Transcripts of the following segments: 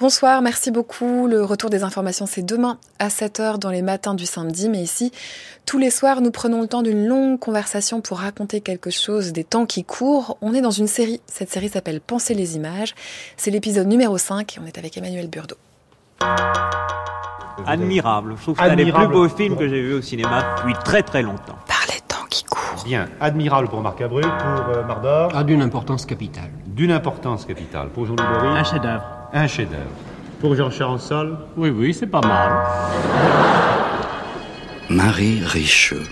Bonsoir, merci beaucoup. Le retour des informations, c'est demain à 7h dans les matins du samedi. Mais ici, tous les soirs, nous prenons le temps d'une longue conversation pour raconter quelque chose des temps qui courent. On est dans une série. Cette série s'appelle Penser les images. C'est l'épisode numéro 5 et on est avec Emmanuel Burdeau. Admirable. Je trouve que c'est un des plus beaux films que j'ai vus au cinéma depuis très très longtemps. Par les temps qui courent. Bien. Admirable pour Marc Abreu, pour euh, Mardor. A d'une importance capitale. D'une importance capitale. Pour Jean-Louis. Un chef-d'œuvre. Un chef-d'œuvre. Pour Jean Charançol. Oui, oui, c'est pas mal. Marie Richeux.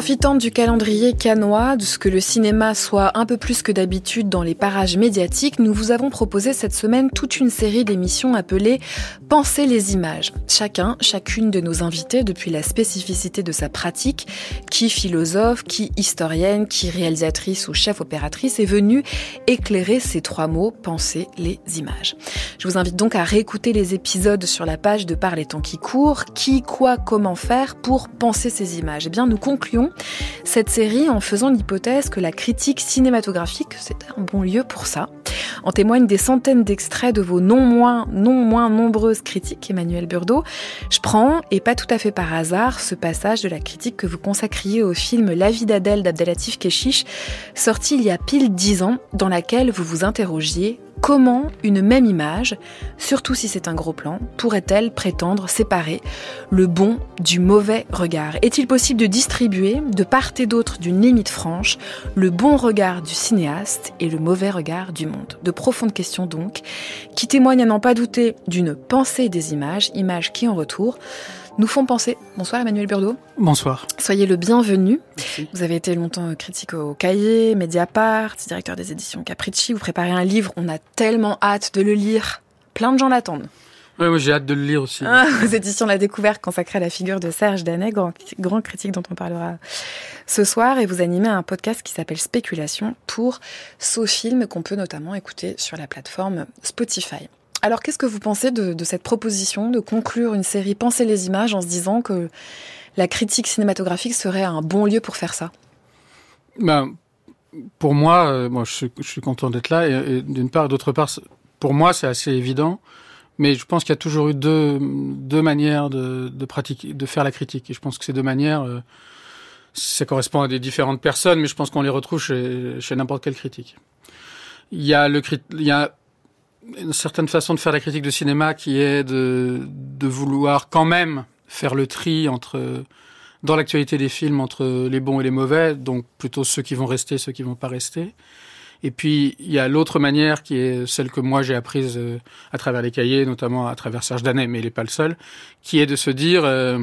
Profitant du calendrier canois, de ce que le cinéma soit un peu plus que d'habitude dans les parages médiatiques, nous vous avons proposé cette semaine toute une série d'émissions appelées Penser les images. Chacun, chacune de nos invités, depuis la spécificité de sa pratique, qui philosophe, qui historienne, qui réalisatrice ou chef opératrice, est venu éclairer ces trois mots, penser les images. Je vous invite donc à réécouter les épisodes sur la page de Par les temps qui courent, qui, quoi, comment faire pour penser ces images. Eh bien, nous concluons cette série en faisant l'hypothèse que la critique cinématographique, c'est un bon lieu pour ça. En témoignent des centaines d'extraits de vos non moins, non moins nombreuses critiques, Emmanuel Burdeau. Je prends, et pas tout à fait par hasard, ce passage de la critique que vous consacriez au film La vie d'Adèle d'Abdelatif Keshish, sorti il y a pile dix ans, dans laquelle vous vous interrogiez Comment une même image, surtout si c'est un gros plan, pourrait-elle prétendre séparer le bon du mauvais regard? Est-il possible de distribuer, de part et d'autre d'une limite franche, le bon regard du cinéaste et le mauvais regard du monde? De profondes questions donc, qui témoignent à n'en pas douter d'une pensée des images, images qui en retour nous font penser. Bonsoir Emmanuel Burdeau. Bonsoir. Soyez le bienvenu. Vous avez été longtemps critique au Cahier, Mediapart, directeur des éditions Capricci. Vous préparez un livre, on a tellement hâte de le lire. Plein de gens l'attendent. Oui, moi j'ai hâte de le lire aussi. Ah, aux éditions La Découverte, consacrée à la figure de Serge Danet, grand, grand critique dont on parlera ce soir. Et vous animez un podcast qui s'appelle Spéculation pour SoFilm, qu'on peut notamment écouter sur la plateforme Spotify. Alors, qu'est-ce que vous pensez de, cette proposition de conclure une série Penser les images en se disant que la critique cinématographique serait un bon lieu pour faire ça? Ben, Pour moi, euh, moi je, suis, content d'être là, et, d'une part, d'autre part, pour moi, c'est assez évident. Mais je pense qu'il y a toujours eu deux, deux manières de, pratiquer, de faire la critique. Et je pense que ces deux manières, euh, ça correspond à des différentes personnes, mais je pense qu'on les retrouve chez, chez n'importe quelle critique. Il y a le, il y a une certaine façon de faire la critique de cinéma qui est de, vouloir quand même faire le tri entre dans l'actualité des films entre les bons et les mauvais, donc plutôt ceux qui vont rester, ceux qui vont pas rester. Et puis il y a l'autre manière qui est celle que moi j'ai apprise euh, à travers les cahiers, notamment à travers Serge Danet, mais il n'est pas le seul, qui est de se dire euh,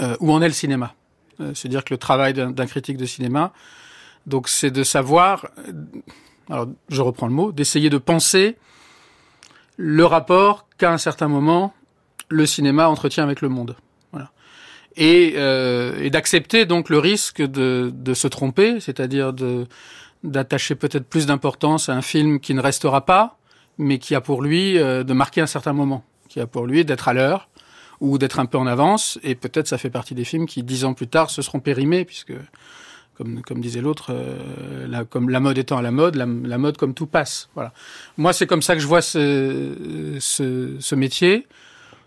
euh, où en est le cinéma? Euh, se dire que le travail d'un critique de cinéma, donc c'est de savoir alors je reprends le mot, d'essayer de penser le rapport qu'à un certain moment le cinéma entretient avec le monde. Voilà. Et, euh, et d'accepter donc le risque de, de se tromper, c'est-à-dire de d'attacher peut-être plus d'importance à un film qui ne restera pas, mais qui a pour lui euh, de marquer un certain moment, qui a pour lui d'être à l'heure ou d'être un peu en avance, et peut-être ça fait partie des films qui dix ans plus tard se seront périmés, puisque comme, comme disait l'autre, euh, la, comme la mode étant à la mode, la, la mode comme tout passe. Voilà. Moi, c'est comme ça que je vois ce, ce, ce métier.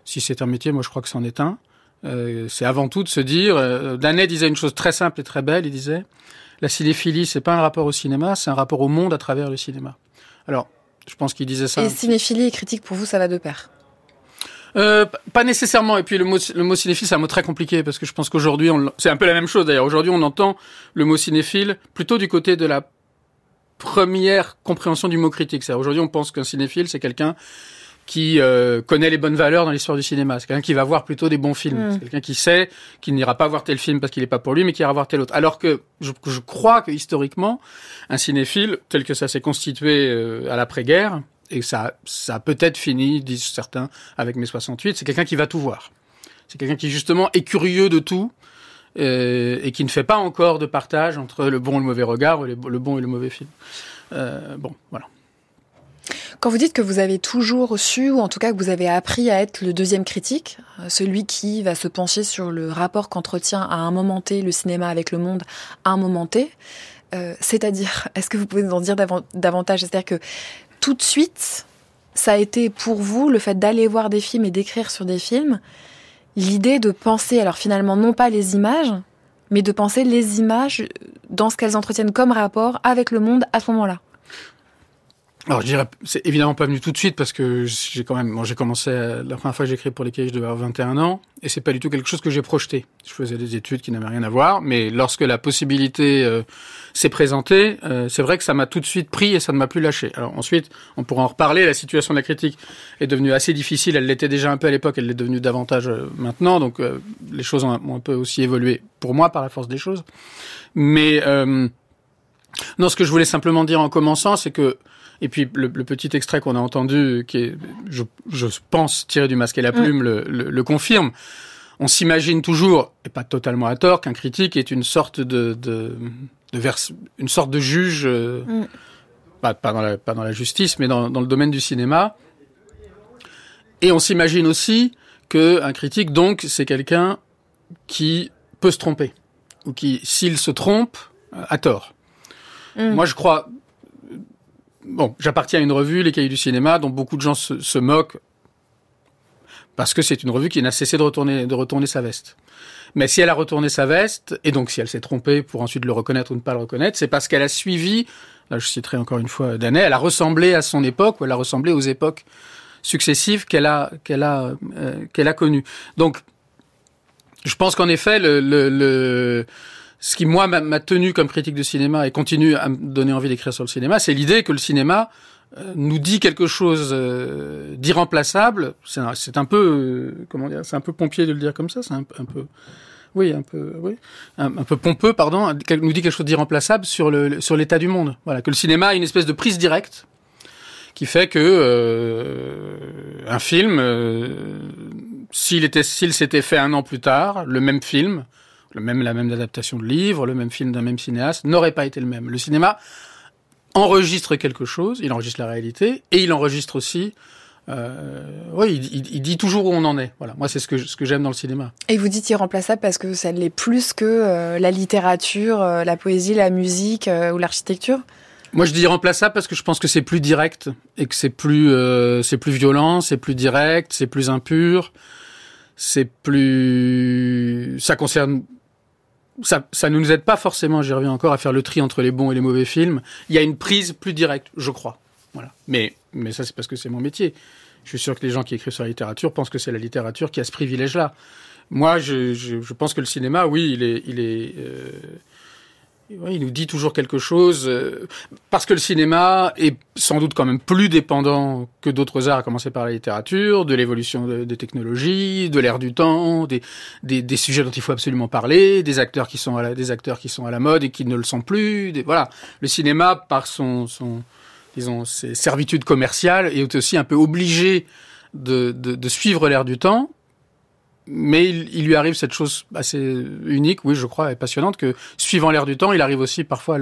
Si c'est un métier, moi, je crois que c'en est un. Euh, c'est avant tout de se dire. Euh, Danet disait une chose très simple et très belle. Il disait la cinéphilie, c'est pas un rapport au cinéma, c'est un rapport au monde à travers le cinéma. Alors, je pense qu'il disait ça. Et cinéphilie et critique, pour vous, ça va de pair? Euh, pas nécessairement. Et puis le mot, le mot cinéphile, c'est un mot très compliqué parce que je pense qu'aujourd'hui, c'est un peu la même chose d'ailleurs. Aujourd'hui, on entend le mot cinéphile plutôt du côté de la première compréhension du mot critique. C'est aujourd'hui, on pense qu'un cinéphile, c'est quelqu'un qui euh, connaît les bonnes valeurs dans l'histoire du cinéma. C'est quelqu'un qui va voir plutôt des bons films. Mm. C'est quelqu'un qui sait qu'il n'ira pas voir tel film parce qu'il n'est pas pour lui, mais qui ira voir tel autre. Alors que je, je crois que historiquement, un cinéphile, tel que ça s'est constitué euh, à l'après-guerre, et ça, ça a peut-être fini, disent certains, avec mes 68, c'est quelqu'un qui va tout voir. C'est quelqu'un qui justement est curieux de tout euh, et qui ne fait pas encore de partage entre le bon et le mauvais regard, le, le bon et le mauvais film. Euh, bon, voilà. Quand vous dites que vous avez toujours su, ou en tout cas que vous avez appris à être le deuxième critique, euh, celui qui va se pencher sur le rapport qu'entretient à un moment T le cinéma avec le monde à un moment T, c'est-à-dire, est-ce que vous pouvez nous en dire davantage? C'est-à-dire que tout de suite, ça a été pour vous le fait d'aller voir des films et d'écrire sur des films, l'idée de penser, alors finalement non pas les images, mais de penser les images dans ce qu'elles entretiennent comme rapport avec le monde à ce moment-là. Alors je dirais, c'est évidemment pas venu tout de suite parce que j'ai quand même, bon, j'ai commencé la première fois que j'ai écrit pour les cahiers, je devais avoir 21 ans et c'est pas du tout quelque chose que j'ai projeté. Je faisais des études qui n'avaient rien à voir, mais lorsque la possibilité euh, s'est présentée, euh, c'est vrai que ça m'a tout de suite pris et ça ne m'a plus lâché. Alors ensuite, on pourra en reparler. La situation de la critique est devenue assez difficile. Elle l'était déjà un peu à l'époque, elle l'est devenue davantage euh, maintenant. Donc les choses ont, ont, un peu aussi évolué pour moi par la force des choses. Mais non, ce que je voulais simplement dire en commençant, c'est que et puis le, petit extrait qu'on a entendu, qui est, je, je, pense, tiré du masque et la mm. plume, le, le, confirme. On s'imagine toujours, et pas totalement à tort, qu'un critique est une sorte de, de, de vers, une sorte de juge, euh, mm. pas, pas, dans la, pas dans la justice, mais dans, dans le domaine du cinéma. Et on s'imagine aussi qu'un critique, donc, c'est quelqu'un qui peut se tromper, ou qui, s'il se trompe, a tort. Mm. Moi, je crois bon, j'appartiens à une revue, Les Cahiers du cinéma, dont beaucoup de gens se, moquent parce que c'est une revue qui n'a cessé de retourner, de retourner sa veste. Mais si elle a retourné sa veste, et donc si elle s'est trompée pour ensuite le reconnaître ou ne pas le reconnaître, c'est parce qu'elle a suivi, là je citerai encore une fois Danet, elle a ressemblé à son époque, ou elle a ressemblé aux époques successives qu'elle a, qu'elle a, euh, qu'elle a connues. Donc, je pense qu'en effet, le, le, le ce qui, moi, m'a tenu comme critique de cinéma et continue à me donner envie d'écrire sur le cinéma, c'est l'idée que le cinéma nous dit quelque chose euh, d'irremplaçable. C'est un, peu, euh, comment dire, c'est un peu pompier de le dire comme ça. C'est un, peu, oui, un peu, oui, un, peu pompeux, pardon. Nous dit quelque chose d'irremplaçable sur le sur l'état du monde. Voilà, que le cinéma a une espèce de prise directe qui fait que un film, s'il était, s'il s'était fait un an plus tard, le même film le même, la même adaptation de livre, le même film d'un même cinéaste, n'aurait pas été le même. Le cinéma enregistre quelque chose, il enregistre la réalité, et il enregistre aussi euh, oui, il, dit toujours où on en est. Voilà, moi c'est ce que ce que j'aime dans le cinéma. Et vous dites irremplaçable parce que ça l'est plus que euh, la littérature, euh, la poésie, la musique ou l'architecture? Moi je dis irremplaçable parce que je pense que c'est plus direct et que c'est plus c'est plus violent, c'est plus direct, c'est plus impur, c'est plus ça concerne ça, ne nous aide pas forcément, j'y reviens encore, à faire le tri entre les bons et les mauvais films. Il y a une prise plus directe, je crois. Voilà. Mais, mais ça, c'est parce que c'est mon métier. Je suis sûr que les gens qui écrivent sur la littérature pensent que c'est la littérature qui a ce privilège-là. Moi, je, je, je, pense que le cinéma, oui, il est, il est, euh, il nous dit toujours quelque chose, euh, parce que le cinéma est sans doute quand même plus dépendant que d'autres arts, à commencer par la littérature, de l'évolution des technologies, de l'ère du temps, des, des, des, sujets dont il faut absolument parler, des acteurs qui sont à la, des acteurs qui sont à la mode et qui ne le sont plus. Des, voilà, le cinéma, par son, son disons, ses servitudes commerciales, est aussi un peu obligé de, de, de suivre l'ère du temps mais il, lui arrive cette chose assez unique, oui, je crois, et passionnante, que suivant l'air du temps, il arrive aussi parfois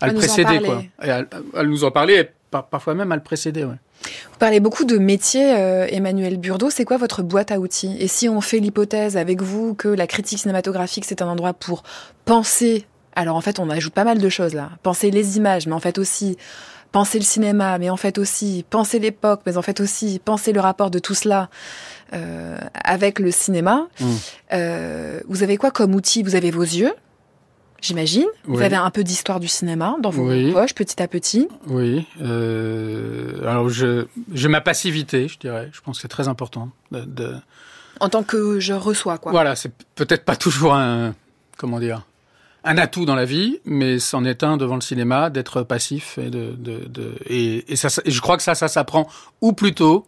à, le précéder, quoi, et à, nous en parler, et parfois même à le précéder. Ouais. Vous parlez beaucoup de métiers, euh, Emmanuel Burdeau. C'est quoi votre boîte à outils? Et si on fait l'hypothèse avec vous que la critique cinématographique, c'est un endroit pour penser, alors en fait, on ajoute pas mal de choses là. Penser les images, mais en fait aussi penser le cinéma, mais en fait aussi penser l'époque, mais en fait aussi penser le rapport de tout cela euh, avec le cinéma. Mmh. Euh, vous avez quoi comme outil? Vous avez vos yeux, j'imagine. Vous avez un peu d'histoire du cinéma dans vos poches, petit à petit. Oui. Euh, alors, je, j'ai ma passivité, je dirais. Je pense que c'est très important. De, En tant que je reçois, quoi. Voilà, c'est peut-être pas toujours un, comment dire, un atout dans la vie, mais c'en est un devant le cinéma d'être passif et de, de, de je crois que ça, ça s'apprend ou plutôt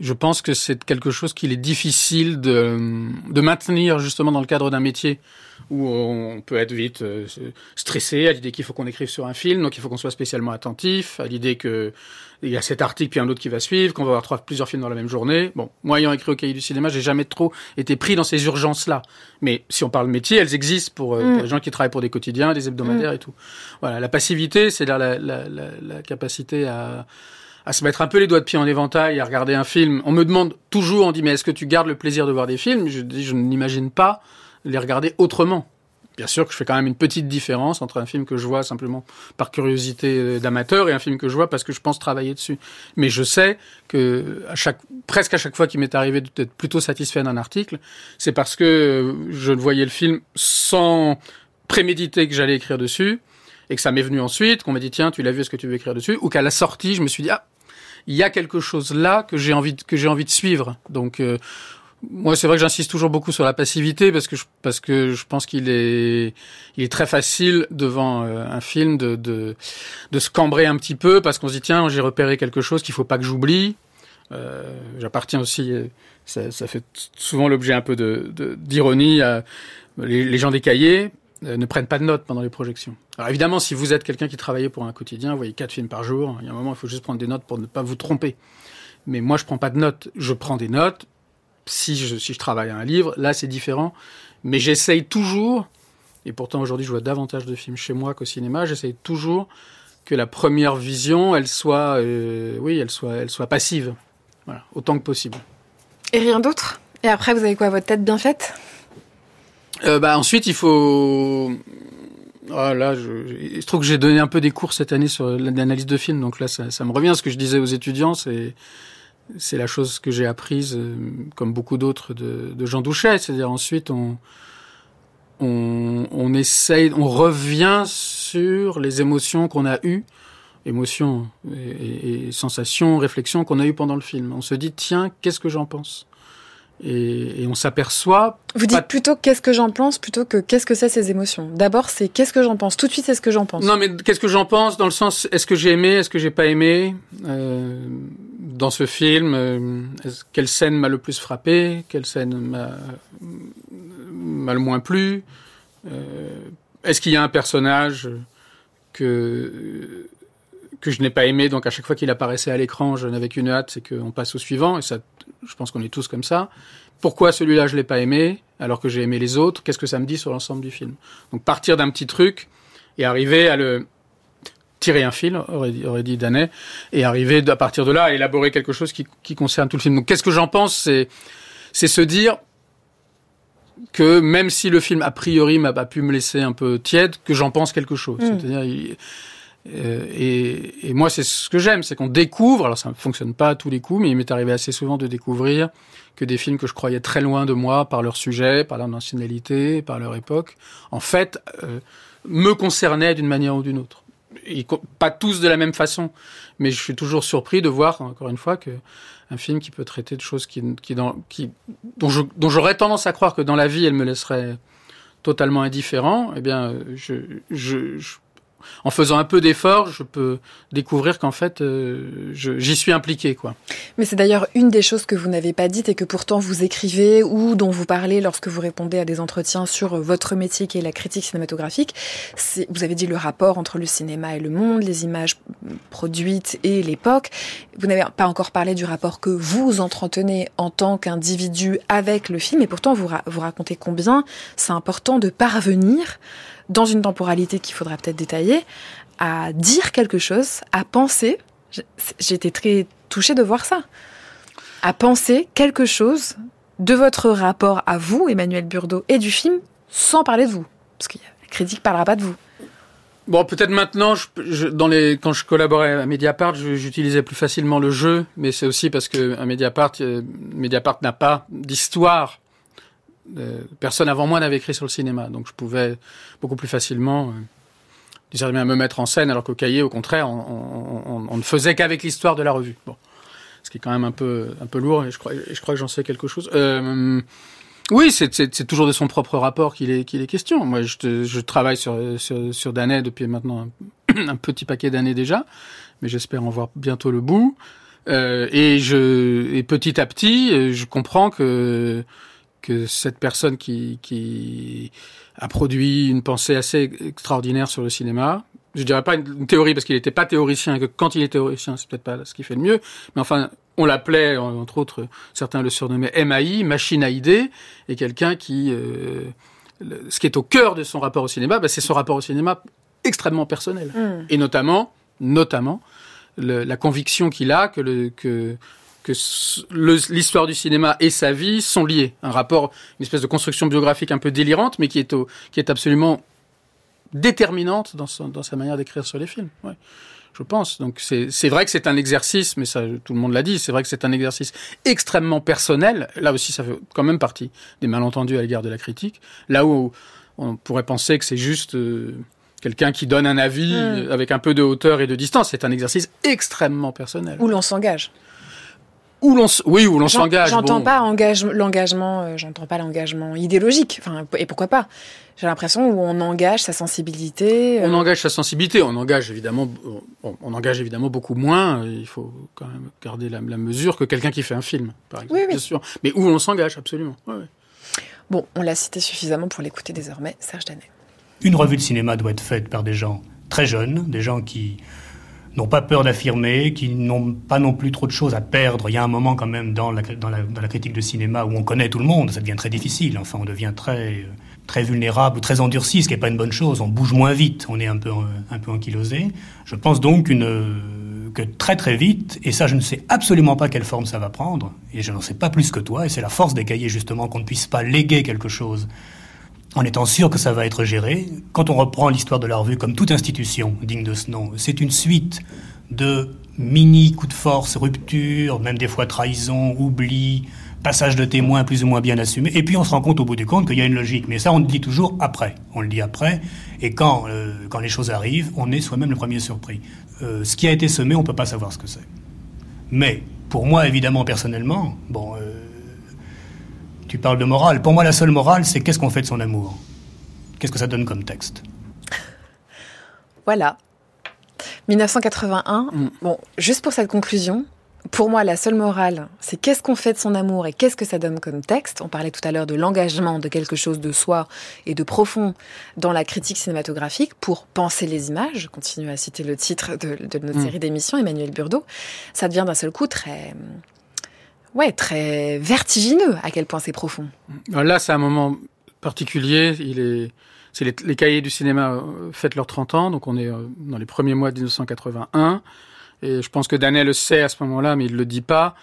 je pense que c'est quelque chose qu'il est difficile de, de maintenir justement dans le cadre d'un métier où on peut être vite euh, stressé à l'idée qu'il faut qu'on écrive sur un film, donc il faut qu'on soit spécialement attentif, à l'idée que il y a cet article puis un autre qui va suivre, qu'on va avoir trois, plusieurs films dans la même journée. Bon, moi ayant écrit au cahier du cinéma, j'ai jamais trop été pris dans ces urgences-là. Mais si on parle métier, elles existent pour, euh, mm. les gens qui travaillent pour des quotidiens, des hebdomadaires mm. et tout. Voilà, la passivité, c'est la, la, la, la capacité à à se mettre un peu les doigts de pied en éventail, à regarder un film. On me demande toujours, on dit mais est-ce que tu gardes le plaisir de voir des films? Je dis je n'imagine pas les regarder autrement. Bien sûr que je fais quand même une petite différence entre un film que je vois simplement par curiosité euh, d'amateur et un film que je vois parce que je pense travailler dessus. Mais je sais que à chaque, presque à chaque fois qu'il m'est arrivé d'être plutôt satisfait d'un article, c'est parce que je voyais le film sans préméditer que j'allais écrire dessus et que ça m'est venu ensuite, qu'on m'a dit tiens tu l'as vu, est-ce que tu veux écrire dessus, ou qu'à la sortie je me suis dit ah il y a quelque chose là que j'ai envie de, que j'ai envie de suivre. Donc euh, moi, c'est vrai que j'insiste toujours beaucoup sur la passivité parce que je, parce que je pense qu'il est, il est très facile devant euh, un film de, de, se cambrer un petit peu parce qu'on se dit tiens, j'ai repéré quelque chose qu'il faut pas que j'oublie. Euh, J'appartiens aussi, euh, ça, fait souvent l'objet un peu d'ironie. Les, les, gens des cahiers ne prennent pas de notes pendant les projections. Alors évidemment, si vous êtes quelqu'un qui travaillait pour un quotidien, vous voyez quatre films par jour, il y a un moment, il faut juste prendre des notes pour ne pas vous tromper. Mais moi, je prends pas de notes. Je prends des notes si je, si je travaille à un livre, là c'est différent. Mais j'essaye toujours, et pourtant aujourd'hui je vois davantage de films chez moi qu'au cinéma, j'essaye toujours que la première vision, elle soit, euh, oui, elle soit, elle soit passive, voilà, autant que possible. Et rien d'autre? Et après, vous avez quoi, votre tête bien faite? Euh, bah, Ensuite, il faut... Ah, là, je, je trouve que j'ai donné un peu des cours cette année sur l'analyse de films, donc là, ça, ça me revient. Ce que je disais aux étudiants, c'est c'est la chose que j'ai apprise, euh, comme beaucoup d'autres, de, de, Jean Douchet. C'est-à-dire ensuite, on, on, on, essaye, on revient sur les émotions qu'on a eues, émotions et, et sensations, réflexions qu'on a eues pendant le film. On se dit, tiens, qu'est-ce que j'en pense? Et, et, on s'aperçoit. Vous dites plutôt qu'est-ce que j'en pense plutôt que qu'est-ce que c'est ces émotions. D'abord, c'est qu'est-ce que j'en pense. Tout de suite, c'est ce que j'en pense. Non, mais qu'est-ce que j'en pense dans le sens est-ce que j'ai aimé, est-ce que j'ai pas aimé euh, dans ce film euh, Quelle scène m'a le plus frappé Quelle scène m'a m'a le moins plu euh, Est-ce qu'il y a un personnage que que je n'ai pas aimé, donc à chaque fois qu'il apparaissait à l'écran, je n'avais qu'une hâte, c'est qu'on passe au suivant, et ça, je pense qu'on est tous comme ça. Pourquoi celui-là je l'ai pas aimé, alors que j'ai aimé les autres? Qu'est-ce que ça me dit sur l'ensemble du film? Donc partir d'un petit truc et arriver à le tirer un fil, aurait dit, aurait dit Danet, et arriver à partir de là à élaborer quelque chose qui, qui concerne tout le film. Donc qu'est-ce que j'en pense? C'est c'est se dire que même si le film a priori m'a pas pu me laisser un peu tiède, que j'en pense quelque chose. Mmh. C'est-à-dire et, et, moi, c'est ce que j'aime, c'est qu'on découvre. Alors, ça ne fonctionne pas à tous les coups, mais il m'est arrivé assez souvent de découvrir que des films que je croyais très loin de moi par leur sujet, par leur nationalité, par leur époque, en fait, euh, me concernaient d'une manière ou d'une autre. Et pas tous de la même façon, mais je suis toujours surpris de voir, encore une fois, que un film qui peut traiter de choses qui, qui, dans, qui dont, dont j'aurais tendance à croire que dans la vie, elle me laisserait totalement indifférent, eh bien, je, je, je en faisant un peu d'effort, je peux découvrir qu'en fait, euh, j'y suis impliqué. Quoi. Mais c'est d'ailleurs une des choses que vous n'avez pas dites et que pourtant vous écrivez ou dont vous parlez lorsque vous répondez à des entretiens sur votre métier qui est la critique cinématographique. Vous avez dit le rapport entre le cinéma et le monde, les images produites et l'époque. Vous n'avez pas encore parlé du rapport que vous entretenez en tant qu'individu avec le film et pourtant vous, vous racontez combien c'est important de parvenir dans une temporalité qu'il faudra peut-être détailler, à dire quelque chose, à penser. Été très touchée de voir ça. À penser quelque chose de votre rapport à vous, Emmanuel Burdeau, et du film, sans parler de vous. Parce que la critique parlera pas de vous. Bon, peut-être maintenant, quand je collaborais à Mediapart, j'utilisais plus facilement le jeu, mais c'est aussi parce que à Mediapart, euh, Mediapart n'a pas d'histoire euh, personne avant moi n'avait écrit sur le cinéma, donc je pouvais beaucoup plus facilement, euh, me mettre en scène, alors qu'au cahier, au contraire, on, on, on ne faisait qu'avec l'histoire de la revue. Bon, ce qui est quand même un peu un peu lourd, et je crois, je crois que j'en sais quelque chose. Euh, oui, c'est toujours de son propre rapport qu'il est, qu'il est question. Moi, je, je travaille sur, sur, sur Danet depuis maintenant un, petit paquet d'années déjà, mais j'espère en voir bientôt le bout. Euh, et, je, et petit à petit, je comprends que que cette personne qui, qui a produit une pensée assez extraordinaire sur le cinéma, je dirais pas une théorie parce qu'il n'était pas théoricien, que quand il est théoricien, c'est peut-être pas ce qui fait le mieux, mais enfin, on l'appelait, entre autres, certains le surnommaient MAI, machine à idées, et quelqu'un qui, euh, ce qui est au cœur de son rapport au cinéma, bah, c'est son rapport au cinéma extrêmement personnel, mm. et notamment, notamment, la conviction qu'il a que le que que l'histoire du cinéma et sa vie sont liés. Un rapport, une espèce de construction biographique un peu délirante, mais qui est, au, qui est absolument déterminante dans, dans sa manière d'écrire sur les films. Ouais, je pense. Donc c'est vrai que c'est un exercice, mais ça tout le monde l'a dit, c'est vrai que c'est un exercice extrêmement personnel. Là aussi, ça fait quand même partie des malentendus à l'égard de la critique. Là où on pourrait penser que c'est juste... Euh, quelqu'un qui donne un avis hmm. avec un peu de hauteur et de distance. C'est un exercice extrêmement personnel. Où l'on s'engage. Où l'on, oui, où l'on s'engage. J'entends pas l'engagement, euh, j'entends pas l'engagement idéologique. Enfin, et pourquoi pas J'ai l'impression où on engage sa sensibilité. On euh. engage sa sensibilité. On engage évidemment, on, engage évidemment beaucoup moins. Il faut quand même garder la, mesure que quelqu'un qui fait un film, par exemple. Oui, Bien sûr. Mais où on s'engage, absolument. Bon, on l'a cité suffisamment pour l'écouter désormais. Serge Danet. Une revue de cinéma doit être faite par des gens très jeunes, des gens qui n'ont pas peur d'affirmer, qui n'ont pas non plus trop de choses à perdre. Il y a un moment quand même dans la, critique de cinéma où on connaît tout le monde, ça devient très difficile. Enfin, on devient très, très vulnérable ou très endurci, ce qui n'est pas une bonne chose. On bouge moins vite, on est un peu, un peu ankylosé. Je pense donc que très très vite, et ça je ne sais absolument pas quelle forme ça va prendre, et je n'en sais pas plus que toi, et c'est la force des cahiers justement qu'on ne puisse pas léguer quelque chose en étant sûr que ça va être géré. Quand on reprend l'histoire de la revue comme toute institution digne de ce nom, c'est une suite de mini coups de force, ruptures, même des fois trahison, oubli, passage de témoins plus ou moins bien assumés. Et puis on se rend compte au bout du compte qu'il y a une logique. Mais ça, on le dit toujours après. On le dit après. Et quand, euh, quand les choses arrivent, on est soi-même le premier surpris. Euh, ce qui a été semé, on ne peut pas savoir ce que c'est. Mais pour moi, évidemment, personnellement, bon, tu parles de morale. Pour moi, la seule morale, c'est qu'est-ce qu'on fait de son amour? Qu'est-ce que ça donne comme texte? Voilà. 1981. Mm. Bon, juste pour cette conclusion, pour moi, la seule morale, c'est qu'est-ce qu'on fait de son amour et qu'est-ce que ça donne comme texte? On parlait tout à l'heure de l'engagement de quelque chose de soi et de profond dans la critique cinématographique pour penser les images. Je continue à citer le titre de, notre mm. série d'émissions, Emmanuel Burdeau. Ça devient d'un seul coup très ouais, très vertigineux à quel point c'est profond. Là, c'est un moment particulier. Il est, c'est les, cahiers du cinéma euh, fêtent leurs 30 ans, donc on est euh, dans les premiers mois de 1981. Et je pense que Daniel le sait à ce moment-là, mais il le dit pas.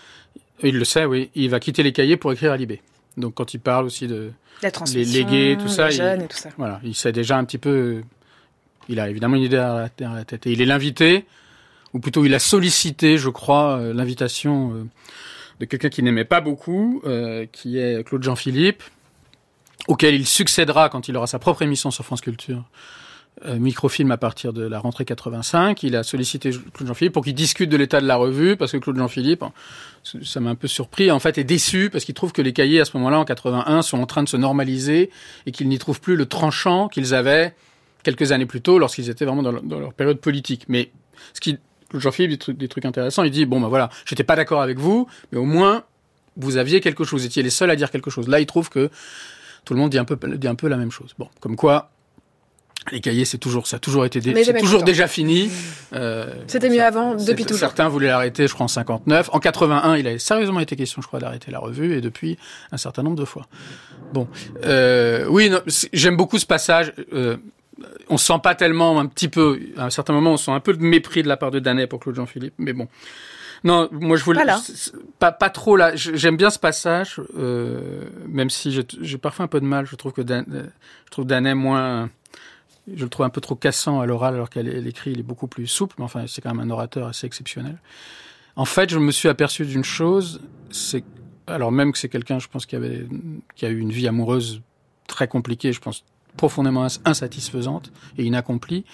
Il le sait, oui. Il va quitter les cahiers pour écrire à Libé. Donc quand il parle aussi de les légués, tout ça, il, et tout ça, voilà, il sait déjà un petit peu. Il a évidemment une idée à la, tête. Et il est l'invité, ou plutôt il a sollicité, je crois, euh, l'invitation de quelqu'un qui n'aimait pas beaucoup, euh, qui est Claude Jean-Philippe, auquel il succédera quand il aura sa propre émission sur France Culture. Euh, microfilm à partir de la rentrée 85. Il a sollicité Claude Jean-Philippe pour qu'il discute de l'état de la revue, parce que Claude Jean-Philippe, ça m'a un peu surpris, en fait, est déçu parce qu'il trouve que les cahiers à ce moment-là, en 81, sont en train de se normaliser et qu'il n'y trouve plus le tranchant qu'ils avaient quelques années plus tôt lorsqu'ils étaient vraiment dans leur, dans leur période politique. Mais ce qui Jean-Philippe trucs, des trucs intéressants. Il dit bon ben voilà, j'étais pas d'accord avec vous, mais au moins vous aviez quelque chose, vous étiez les seuls à dire quelque chose. Là, il trouve que tout le monde dit un peu dit un peu la même chose. Bon, comme quoi. Les cahiers, c'est toujours, ça a toujours été, c'est toujours déjà fini. Euh, C'était mieux avant, depuis toujours. Certains voulaient l'arrêter, je crois, en 59. En 81, il a sérieusement été question, je crois, d'arrêter la revue, et depuis, un certain nombre de fois. Bon, euh, oui, j'aime beaucoup ce passage. Euh, on sent pas tellement un petit peu, à un certain moment, on sent un peu de mépris de la part de Danet pour Claude Jean-Philippe, mais bon. Non, moi je voulais pas, pas, trop là. J'aime bien ce passage, euh, même si j'ai parfois un peu de mal. Je trouve que Dan, je trouve Danet moins, je le trouve un peu trop cassant à l'oral, alors qu'elle écrit, il est beaucoup plus souple. Mais enfin, c'est quand même un orateur assez exceptionnel. En fait, je me suis aperçu d'une chose, c'est alors même que c'est quelqu'un, je pense, qui avait, qui a eu une vie amoureuse très compliquée, je pense profondément insatisfaisante et inaccomplie.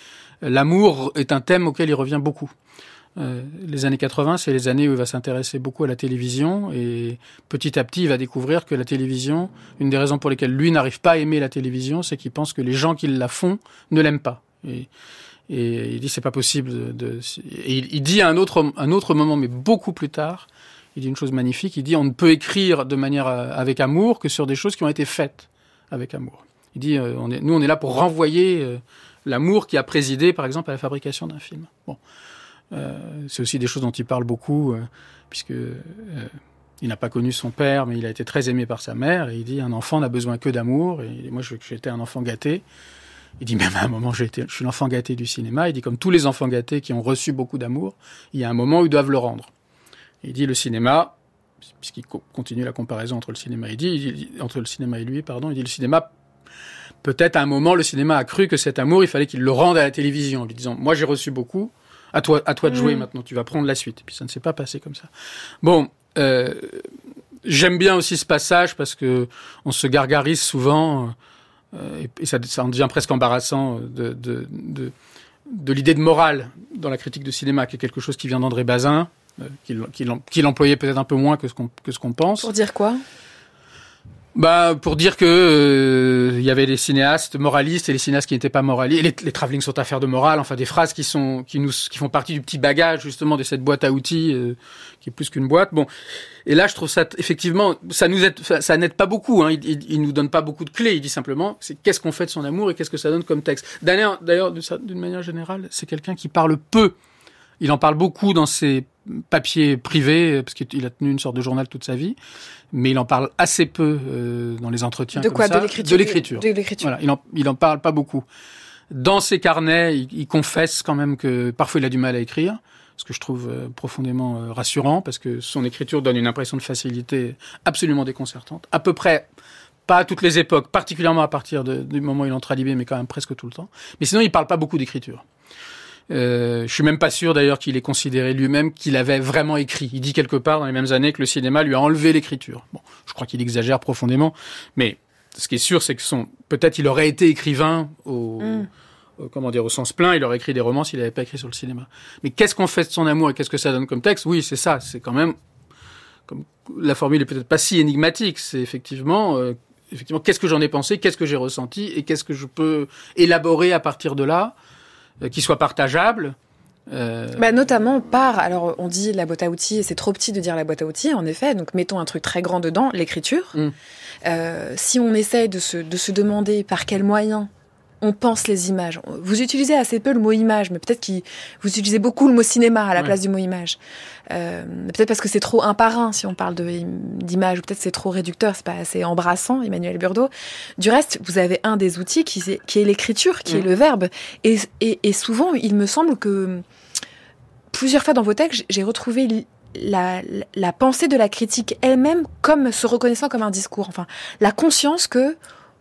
L'amour est un thème auquel il revient beaucoup. Euh, les années 80, c'est les années où il va s'intéresser beaucoup à la télévision et petit à petit, il va découvrir que la télévision, une des raisons pour lesquelles lui n'arrive pas à aimer la télévision, c'est qu'il pense que les gens qui la font ne l'aiment pas. Et, il dit c'est pas possible de. il, dit à un autre, un autre moment, mais beaucoup plus tard, il dit une chose magnifique. Il dit on ne peut écrire de manière euh, avec amour que sur des choses qui ont été faites avec amour. Il dit, euh, nous, on est là pour renvoyer euh, l'amour qui a présidé, par exemple, à la fabrication d'un film. Bon, euh, c'est aussi des choses dont il parle beaucoup, puisque il n'a pas connu son père, mais il a été très aimé par sa mère. Et il dit, un enfant n'a besoin que d'amour. Et moi, j'étais un enfant gâté. Il dit même à un moment, été, je suis l'enfant gâté du cinéma. Il dit comme tous les enfants gâtés qui ont reçu beaucoup d'amour, il y a un moment où ils doivent le rendre. Il dit le cinéma, puisqu'il continue la comparaison entre le cinéma et dit, entre le cinéma et lui, pardon, il dit le cinéma. Peut-être à un moment, le cinéma a cru que cet amour, il fallait qu'il le rende à la télévision, en lui disant moi j'ai reçu beaucoup, à toi, à toi de jouer mm. maintenant, tu vas prendre la suite. Et puis ça ne s'est pas passé comme ça. Bon, euh, j'aime bien aussi ce passage parce que on se gargarise souvent. Euh, et, ça, ça, en devient presque embarrassant de, de, de, de l'idée de morale dans la critique de cinéma, qui est quelque chose qui vient d'André Bazin, euh, qu'il employait peut-être un peu moins que ce qu'on que ce qu'on pense. Pour dire quoi? Bah, pour dire que il euh, y avait des cinéastes moralistes et les cinéastes qui n'étaient pas moralistes. Les, les travelling sont affaires de morale. Enfin, des phrases qui sont qui nous qui font partie du petit bagage justement de cette boîte à outils euh, qui est plus qu'une boîte. Bon, et là, je trouve ça effectivement, ça nous aide, ça n'aide pas beaucoup. Hein. Il, il, il, nous donne pas beaucoup de clés. Il dit simplement, c'est qu'est-ce qu'on fait de son amour et qu'est-ce que ça donne comme texte. D'ailleurs, d'une manière générale, c'est quelqu'un qui parle peu. Il en parle beaucoup dans ses papiers privés, parce qu'il a tenu une sorte de journal toute sa vie mais il en parle assez peu euh, dans les entretiens. De quoi? De l'écriture. De l'écriture. Voilà, il en, il en parle pas beaucoup. Dans ses carnets, il, il, confesse quand même que parfois il a du mal à écrire, ce que je trouve euh, profondément euh, rassurant, parce que son écriture donne une impression de facilité absolument déconcertante. À peu près, pas à toutes les époques, particulièrement à partir de, du moment où il entre à Libé, mais quand même presque tout le temps. Mais sinon, il parle pas beaucoup d'écriture. Euh, je suis même pas sûr d'ailleurs qu'il ait considéré lui-même qu'il avait vraiment écrit. Il dit quelque part dans les mêmes années que le cinéma lui a enlevé l'écriture. Bon, je crois qu'il exagère profondément, mais ce qui est sûr, c'est que son peut-être il aurait été écrivain au, mm. comment dire au sens plein. Il aurait écrit des romans s'il n'avait pas écrit sur le cinéma. Mais qu'est-ce qu'on fait de son amour et qu'est-ce que ça donne comme texte? Oui, c'est ça. C'est quand même comme la formule est peut-être pas si énigmatique. C'est effectivement euh, effectivement qu'est-ce que j'en ai pensé, qu'est-ce que j'ai ressenti et qu'est-ce que je peux élaborer à partir de là? Qui soit partageable. Euh... Bah, notamment par, alors on dit la boîte à outils, c'est trop petit de dire la boîte à outils, en effet, donc mettons un truc très grand dedans, l'écriture. Mm. Euh, si on essaye de se, de se demander par quels moyens on pense les images. Vous utilisez assez peu le mot image, mais peut-être que vous utilisez beaucoup le mot cinéma à la place du mot image. Euh, peut-être parce que c'est trop un par un si on parle d'image, ou peut-être c'est trop réducteur, c'est pas assez embrassant, Emmanuel Burdeau. Du reste, vous avez un des outils qui, est, qui est l'écriture, qui est mm. le verbe. Et, et, et, souvent, il me semble que plusieurs fois dans vos textes, j'ai retrouvé la, la pensée de la critique elle-même comme se reconnaissant comme un discours. Enfin, la conscience que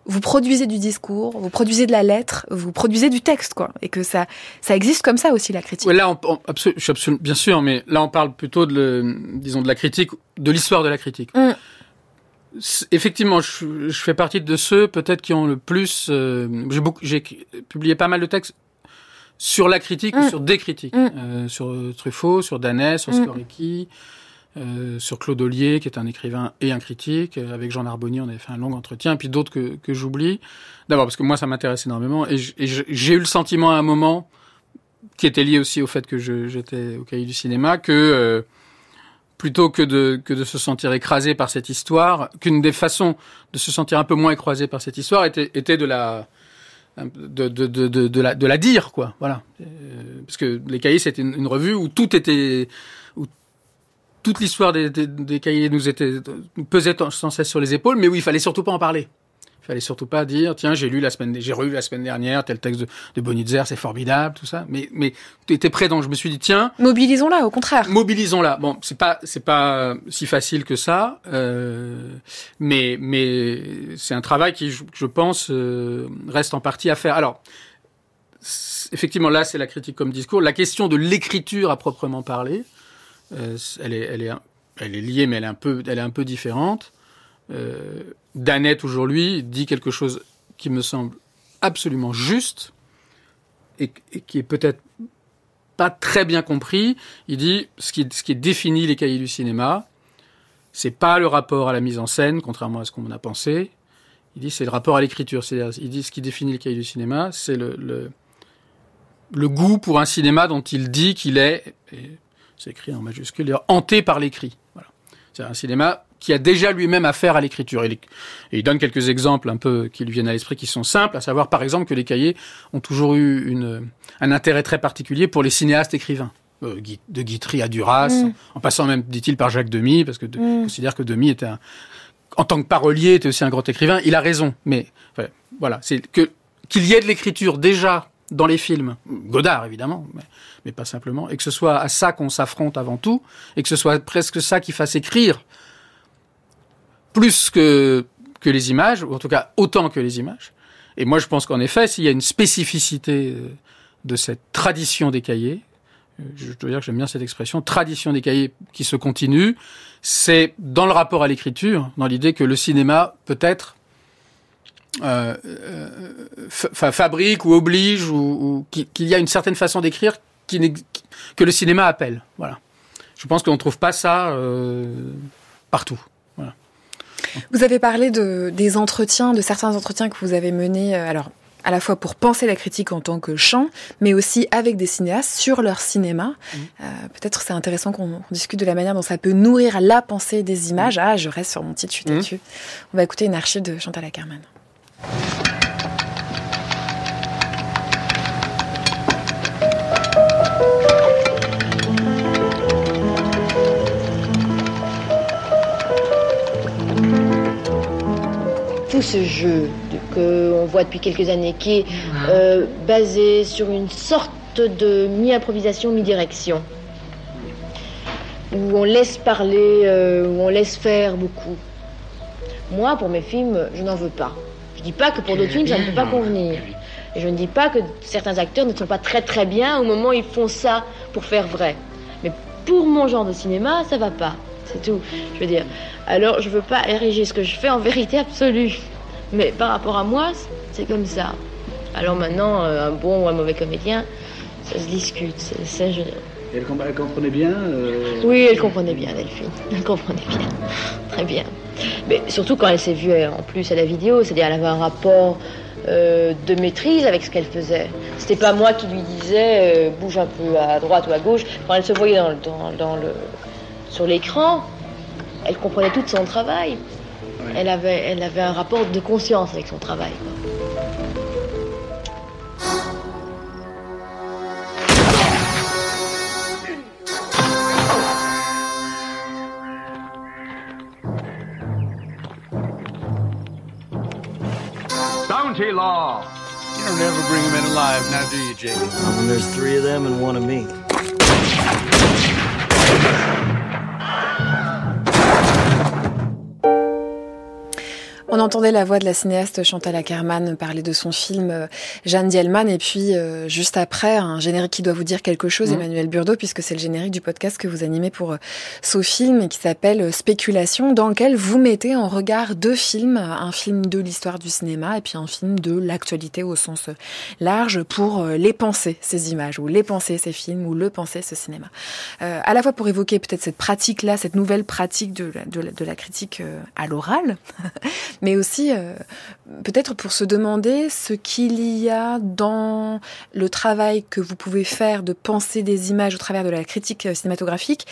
vous produisez du discours, vous produisez de la lettre, vous produisez du texte, quoi, et que ça, ça existe comme ça aussi la critique. Ouais, là, on, je suis absolument, bien sûr, mais là, on parle plutôt de, le, disons, de la critique, de l'histoire de la critique. Mm. Effectivement, je, je, fais partie de ceux peut-être qui ont le plus. Euh, j'ai publié pas mal de textes sur la critique ou mm. sur des critiques, mm. euh, sur Truffaut, sur Danès, sur Skoricki. Euh, sur Claude Ollier, qui est un écrivain et un critique. Euh, avec Jean Narbonnier, on avait fait un long entretien, et puis d'autres que, que j'oublie. D'abord parce que moi, ça m'intéresse énormément, et j'ai eu le sentiment à un moment, qui était lié aussi au fait que j'étais au cahier du cinéma, que euh, plutôt que de, que de se sentir écrasé par cette histoire, qu'une des façons de se sentir un peu moins écrasé par cette histoire était, était de la de, de, de, la, de la dire, quoi. Voilà. parce que Les Cahiers, c'était une, revue où tout était toute l'histoire des, des, des, cahiers nous était pesait sans cesse sur les épaules, mais oui, il fallait surtout pas en parler. Il fallait surtout pas dire, tiens, j'ai lu la semaine, j'ai relu la semaine dernière tel texte de, de Bonitzer, c'est formidable, tout ça. Mais, mais tu étais prêt, donc je me suis dit, tiens. Mobilisons-la, au contraire. Mobilisons-la. Bon, c'est pas, c'est pas si facile que ça, euh, mais, mais c'est un travail qui, je, je pense, euh, reste en partie à faire. Alors, effectivement, là, c'est la critique comme discours. La question de l'écriture à proprement parler, euh, elle, est, liée, mais elle est un peu, différente. Euh, Danette, aujourd'hui, dit quelque chose qui me semble absolument juste et, qui est peut-être pas très bien compris. Il dit ce qui, définit les cahiers du cinéma, c'est pas le rapport à la mise en scène, contrairement à ce qu'on a pensé. Il dit c'est le rapport à l'écriture. Il dit ce qui définit les cahiers du cinéma, c'est le, goût pour un cinéma dont il dit qu'il est, c'est écrit en majuscule, hanté par l'écrit. Voilà. C'est un cinéma qui a déjà lui-même affaire à l'écriture. Et, il donne quelques exemples un peu qui lui viennent à l'esprit, qui sont simples, à savoir par exemple que les cahiers ont toujours eu une, un intérêt très particulier pour les cinéastes écrivains. Euh, de Guitry à Duras, mm. en passant même, dit-il, par Jacques Demy, parce que de, mm. considère que Demy était un, en tant que parolier, était aussi un grand écrivain. Il a raison, mais voilà, c'est que qu'il y ait de l'écriture déjà dans les films, Godard évidemment, mais, pas simplement, et que ce soit à ça qu'on s'affronte avant tout, et que ce soit presque ça qui fasse écrire plus que, que les images, ou en tout cas autant que les images. Et moi je pense qu'en effet, s'il y a une spécificité euh, de cette tradition des cahiers, euh, je dois dire que j'aime bien cette expression, tradition des cahiers qui se continue, c'est dans le rapport à l'écriture, dans l'idée que le cinéma peut-être euh, euh fabrique ou oblige ou, qu'il y a une certaine façon d'écrire que le cinéma appelle. Voilà. Je pense qu'on ne trouve pas ça euh, partout. Voilà. Vous avez parlé de, des entretiens, de certains entretiens que vous avez menés. Alors, à la fois pour penser la critique en tant que champ, mais aussi avec des cinéastes sur leur cinéma. Mmh. Euh, Peut-être c'est intéressant qu'on discute de la manière dont ça peut nourrir la pensée des images. Mmh. Ah, je reste sur mon titre, je suis mmh. On va écouter une archive de Chantal Ackerman. Tout ce jeu qu'on voit depuis quelques années, qui est euh, basé sur une sorte de mi-improvisation, mi-direction, où on laisse parler, euh, où on laisse faire beaucoup. Moi, pour mes films, je n'en veux pas. Dis pas que pour d'autres films, ça ne peut pas convenir. Et je ne dis pas que certains acteurs ne sont pas très très bien au moment où ils font ça pour faire vrai. Mais pour mon genre de cinéma, ça va pas. C'est tout. Je veux dire. Alors, je veux pas ériger ce que je fais en vérité absolue. Mais par rapport à moi, c'est comme ça. Alors maintenant, euh, un bon ou un mauvais comédien, ça se discute. Ça, je... elle, comprenait bien euh, Oui, elle comprenait bien, Delphine. Elle comprenait bien. Très bien. Mais surtout quand elle s'est vue euh, en plus à la vidéo, c'est-à-dire elle avait un rapport de maîtrise avec ce qu'elle faisait. C'était pas moi qui lui disais bouge un peu à droite ou à gauche. Quand elle se voyait dans, dans, dans le, sur l'écran, elle comprenait tout son travail elle, avait, elle avait un rapport de conscience avec son travail. Bounty law. You don't ever bring them in alive, now do you, Jake? When there's three of them and one of me. On entendait la voix de la cinéaste Chantal Ackerman parler de son film euh, Jeanne Dielman et puis euh, juste après un générique qui doit vous dire quelque chose, mmh. Emmanuel Burdeau, puisque c'est le générique du podcast que vous animez pour euh, ce film et qui s'appelle Spéculation, dans lequel vous mettez en regard deux films, un film de l'histoire du cinéma et puis un film de l'actualité au sens large pour les penser ces images ou les penser ces films ou le penser ce cinéma. Euh, à la fois pour évoquer peut-être cette pratique-là, cette nouvelle pratique de de de la critique à l'oral, mais aussi euh, peut-être pour se demander ce qu'il y a dans le travail que vous pouvez faire de penser des images au travers de la critique cinématographique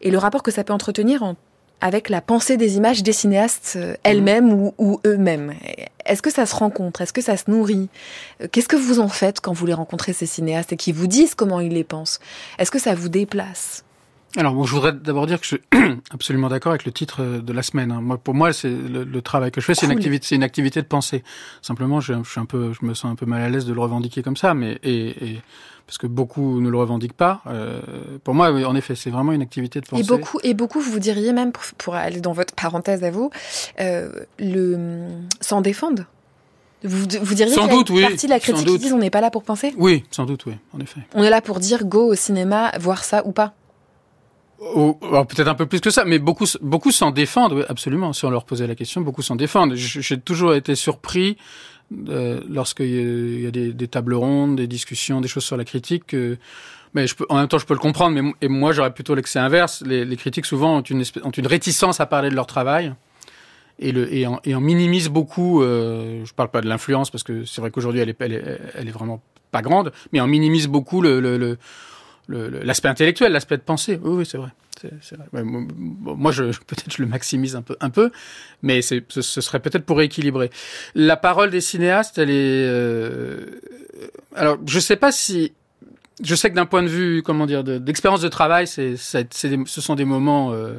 et le rapport que ça peut entretenir avec la pensée des images des cinéastes euh, elles-mêmes ou, eux-mêmes. Est-ce que ça se rencontre? Est-ce que ça se nourrit? Euh, Qu'est-ce que vous en faites quand vous les rencontrez, ces cinéastes, et qui vous disent comment ils les pensent? Est-ce que ça vous déplace? Alors, bon, je voudrais d'abord dire que je suis absolument d'accord avec le titre de la semaine. Hein. Moi, pour moi, c'est le, travail que je fais, c'est une activité, c'est une activité de pensée. Simplement, je, je, suis un peu, je me sens un peu mal à l'aise de le revendiquer comme ça, mais et, et parce que beaucoup ne le revendiquent pas. Euh, pour moi, en effet, c'est vraiment une activité de pensée. Et beaucoup, et beaucoup, vous diriez même, pour, pour aller dans votre parenthèse à vous, euh, le s'en défendent. Vous, vous diriez sans doute, oui. partie de la critique qui disent on n'est pas là pour penser? Oui, sans doute, oui, en effet. On est là pour dire go au cinéma, voir ça ou pas peut-être un peu plus que ça, mais beaucoup, beaucoup s'en défendent, oui, absolument. Si on leur posait la question, beaucoup s'en défendent. J'ai toujours été surpris euh, lorsqu'il y a des, tables rondes, des discussions, des choses sur la critique. mais je peux, en même temps, je peux le comprendre. Mais et moi, j'aurais plutôt l'excès inverse. Les, critiques souvent ont une, ont une réticence à parler de leur travail et, le, et, en, et en minimise beaucoup. Euh, je parle pas de l'influence parce que c'est vrai qu'aujourd'hui elle est, elle est, vraiment pas grande, mais on minimise beaucoup le, le, le l'aspect intellectuel, l'aspect de pensée. Oui, oui, c'est vrai. Vrai. Moi, je, peut-être je le maximise un peu, un peu, mais c'est, ce, serait peut-être pour rééquilibrer. La parole des cinéastes, elle est. Euh, alors, je sais pas si. Je sais que d'un point de vue, comment dire, d'expérience de, travail, c'est, ce sont des moments euh,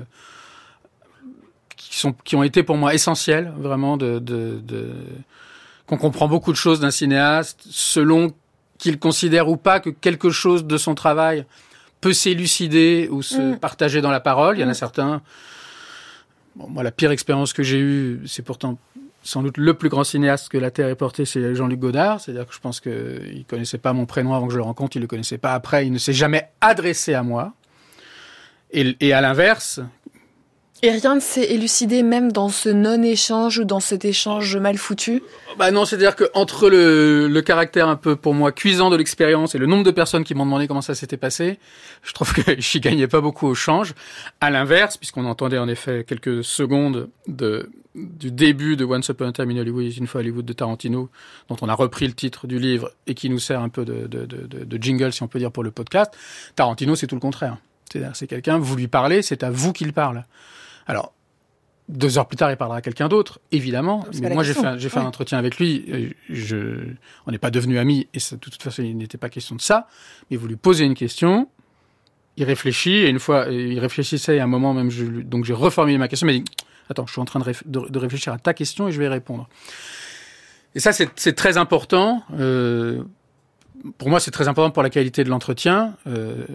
qui sont, qui ont été pour moi essentiels, vraiment de, de, de qu'on comprend beaucoup de choses d'un cinéaste selon qu'il considère ou pas que quelque chose de son travail peut s'élucider ou se mm. partager dans la parole. Il y en a mm. certains. Bon, moi, la pire expérience que j'ai eue, c'est pourtant sans doute le plus grand cinéaste que la Terre ait porté, c'est Jean-Luc Godard. C'est-à-dire que je pense qu'il connaissait pas mon prénom avant que je le rencontre, il le connaissait pas après, il ne s'est jamais adressé à moi. Et, et à l'inverse, et rien ne s'est élucidé même dans ce non-échange ou dans cet échange mal foutu Bah non, c'est-à-dire que entre le, le, caractère un peu pour moi cuisant de l'expérience et le nombre de personnes qui m'ont demandé comment ça s'était passé, je trouve que j'y gagnais pas beaucoup au change. À l'inverse, puisqu'on entendait en effet quelques secondes de, du début de Once Upon a Time in Hollywood, une fois Hollywood de Tarantino, dont on a repris le titre du livre et qui nous sert un peu de, de jingle, si on peut dire, pour le podcast, Tarantino, c'est tout le contraire. C'est-à-dire, c'est quelqu'un, vous lui parlez, c'est à vous qu'il parle. Alors, deux heures plus tard, il parlera à quelqu'un d'autre, évidemment. Mais moi, j'ai fait, j'ai fait un entretien avec lui. Je, on n'est pas devenus amis, et de toute façon, il n'était pas question de ça. Mais vous lui posez une question, il réfléchit, et une fois, il réfléchissait, à un moment même, je, donc j'ai reformulé ma question, mais il dit, attends, je suis en train de, de, réfléchir à ta question et je vais y répondre. Et ça, c'est très important. Euh, pour moi, c'est très important pour la qualité de l'entretien. Euh,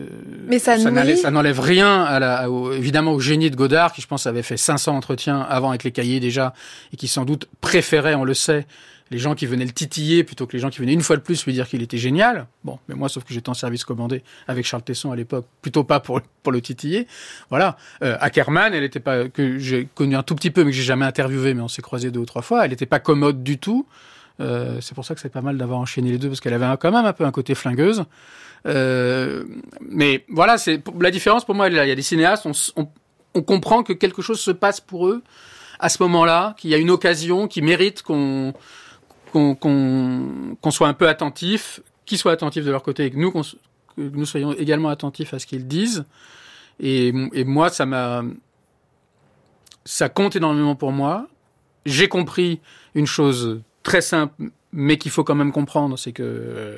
Mais ça, ça n'enlève rien, à la, évidemment, au génie de Godard, qui je pense avait fait 500 entretiens avant avec les cahiers déjà, et qui sans doute préférait, on le sait, les gens qui venaient le titiller plutôt que les gens qui venaient une fois de plus lui dire qu'il était génial. Bon, mais moi, sauf que j'étais en service commandé avec Charles Tesson à l'époque, plutôt pas pour, pour le titiller. Voilà. Euh, Ackerman, elle était pas, que j'ai connu un tout petit peu, mais que j'ai jamais interviewé, mais on s'est croisé deux ou trois fois, elle n'était pas commode du tout. Euh, c'est pour ça que c'est pas mal d'avoir enchaîné les deux parce qu'elle avait quand même un peu un côté flingueuse. Euh, mais voilà, c'est la différence pour moi. Il y a des cinéastes, on, on, comprend que quelque chose se passe pour eux à ce moment-là, qu'il y a une occasion qui mérite qu'on qu'on soit un peu attentif, qu'ils soient attentifs de leur côté et que nous, que nous soyons également attentifs à ce qu'ils disent. Et, et moi, ça m'a, ça compte énormément pour moi. J'ai compris une chose très simple, mais qu'il faut quand même comprendre, c'est que euh,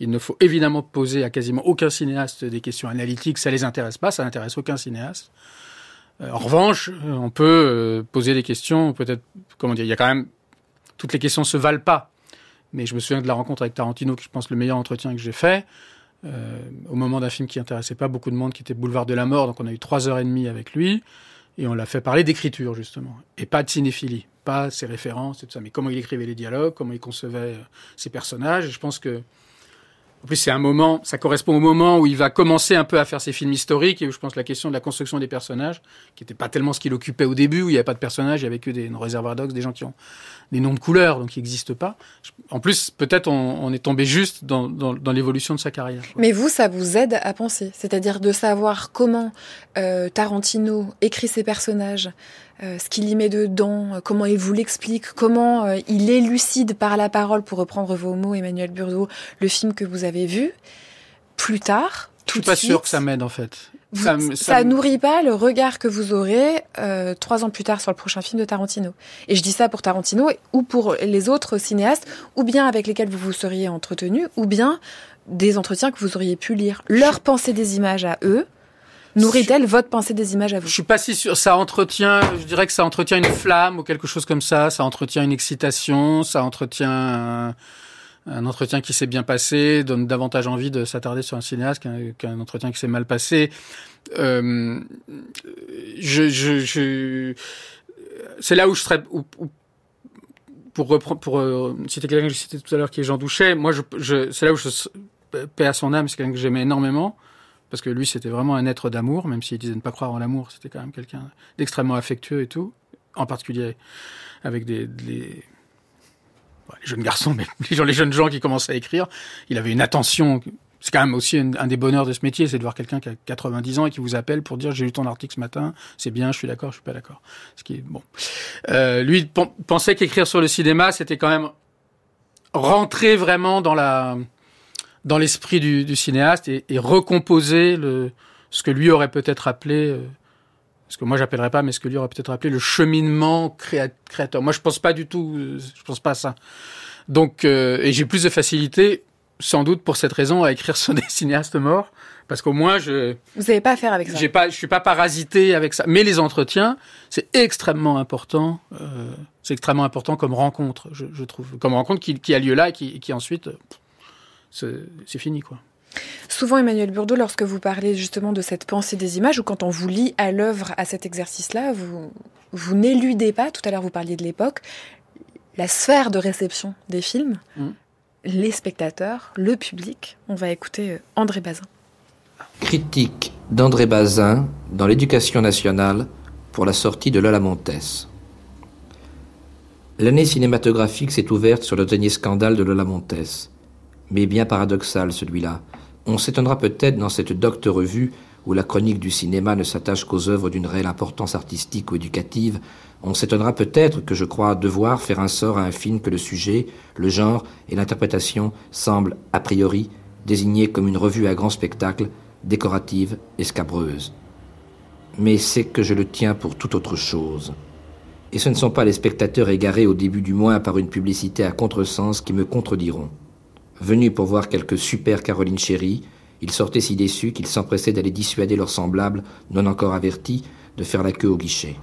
il ne faut évidemment poser à quasiment aucun cinéaste des questions analytiques, ça les intéresse pas, ça n'intéresse aucun cinéaste. Euh, en revanche, on peut euh, poser des questions, peut-être, comment dire, il y a quand même, toutes les questions se valent pas. Mais je me souviens de la rencontre avec Tarantino, qui je pense le meilleur entretien que j'ai fait, au moment d'un film qui intéressait pas beaucoup de monde, qui était Boulevard de la Mort, donc on a eu trois heures et demie avec lui, et on l'a fait parler d'écriture justement, et pas de cinéphilie pas ses références et tout ça, mais comment il écrivait les dialogues, comment il concevait euh, ses personnages. je pense que, en plus, c'est un moment, ça correspond au moment où il va commencer un peu à faire ses films historiques et où je pense la question de la construction des personnages, qui n'était pas tellement ce qu'il occupait au début, où il n'y avait pas de personnages, il n'y avait que des réservoirs dogs, des gens qui ont des noms de couleurs, donc qui n'existent pas. En plus, peut-être on, est tombé juste dans, dans, l'évolution de sa carrière. Mais vous, ça vous aide à penser, c'est-à-dire de savoir comment euh, Tarantino écrit ses personnages, euh, ce qu'il y met dedans, euh, comment il vous l'explique, comment euh, il élucide par la parole, pour reprendre vos mots, Emmanuel Burdeau, le film que vous avez vu. Plus tard, tout Je suis pas sûr que ça m'aide en fait. ça, ça, nourrit pas le regard que vous aurez euh, trois ans plus tard sur le prochain film de Tarantino. Et je dis ça pour Tarantino ou pour les autres cinéastes, ou bien avec lesquels vous vous seriez entretenu, ou bien des entretiens que vous auriez pu lire. Leur pensée des images à eux, Nourrit-elle votre pensée des images à vous Je suis pas si sûr. Ça entretient, je dirais que ça entretient une flamme ou quelque chose comme ça. Ça entretient une excitation. Ça entretient un, entretien qui s'est bien passé, donne davantage envie de s'attarder sur un cinéaste qu'un entretien qui s'est mal passé. Euh, je, je, je c'est là où je serais. pour reprendre, pour euh, citer quelqu'un que j'ai cité tout à l'heure, qui est Jean Douchet. Moi, je, je c'est là où je paix à son âme. C'est quelqu'un que j'aimais énormément parce que lui, c'était vraiment un être d'amour, même s'il disait ne pas croire en l'amour, c'était quand même quelqu'un d'extrêmement affectueux et tout, en particulier avec les, jeunes garçons, mais les, jeunes gens qui commençaient à écrire. Il avait une attention. C'est quand même aussi un, des bonheurs de ce métier, c'est de voir quelqu'un qui a 90 ans et qui vous appelle pour dire j'ai lu ton article ce matin, c'est bien, je suis d'accord, je suis pas d'accord. Ce qui. Euh, lui pensait qu'écrire sur le cinéma, c'était quand même rentrer vraiment dans la dans l'esprit du, du, cinéaste et, et, recomposer le, ce que lui aurait peut-être appelé, euh, ce que moi j'appellerais pas, mais ce que lui aurait peut-être appelé le cheminement créateur. Moi, je pense pas du tout, euh, je pense pas à ça. Donc, euh, et j'ai plus de facilité sans doute pour cette raison à écrire sur des cinéastes morts parce qu'au moins je vous n'avez pas à faire avec ça j'ai pas je suis pas parasité avec ça mais les entretiens c'est extrêmement important euh, c'est extrêmement important comme rencontre je, je trouve comme rencontre qui, qui, a lieu là et qui, qui ensuite c'est fini quoi Souvent, Emmanuel Burdeau, lorsque vous parlez justement de cette pensée des images, ou quand on vous lit à l'œuvre à cet exercice-là, vous, vous n'éludez pas, tout à l'heure vous parliez de l'époque, la sphère de réception des films, mmh. les spectateurs, le public. On va écouter euh, André Bazin. Critique d'André Bazin dans l'éducation nationale pour la sortie de Lola Montès. L'année cinématographique s'est ouverte sur le dernier scandale de Lola Montès. Mais bien paradoxal celui-là. On s'étonnera peut-être dans cette docte revue où la chronique du cinéma ne s'attache qu'aux œuvres d'une réelle importance artistique ou éducative, on s'étonnera peut-être que je crois devoir faire un sort à un film que le sujet, le genre et l'interprétation semblent, a priori, désignés comme une revue à grand spectacle, décorative et scabreuse. Mais c'est que je le tiens pour toute autre chose. Et ce ne sont pas les spectateurs égarés au début du mois par une publicité à contresens qui me contrediront. Venus pour voir quelques super Caroline Chéry, ils sortaient si déçus qu'ils s'empressaient d'aller dissuader leurs semblables, non encore avertis, de faire la queue au guichet.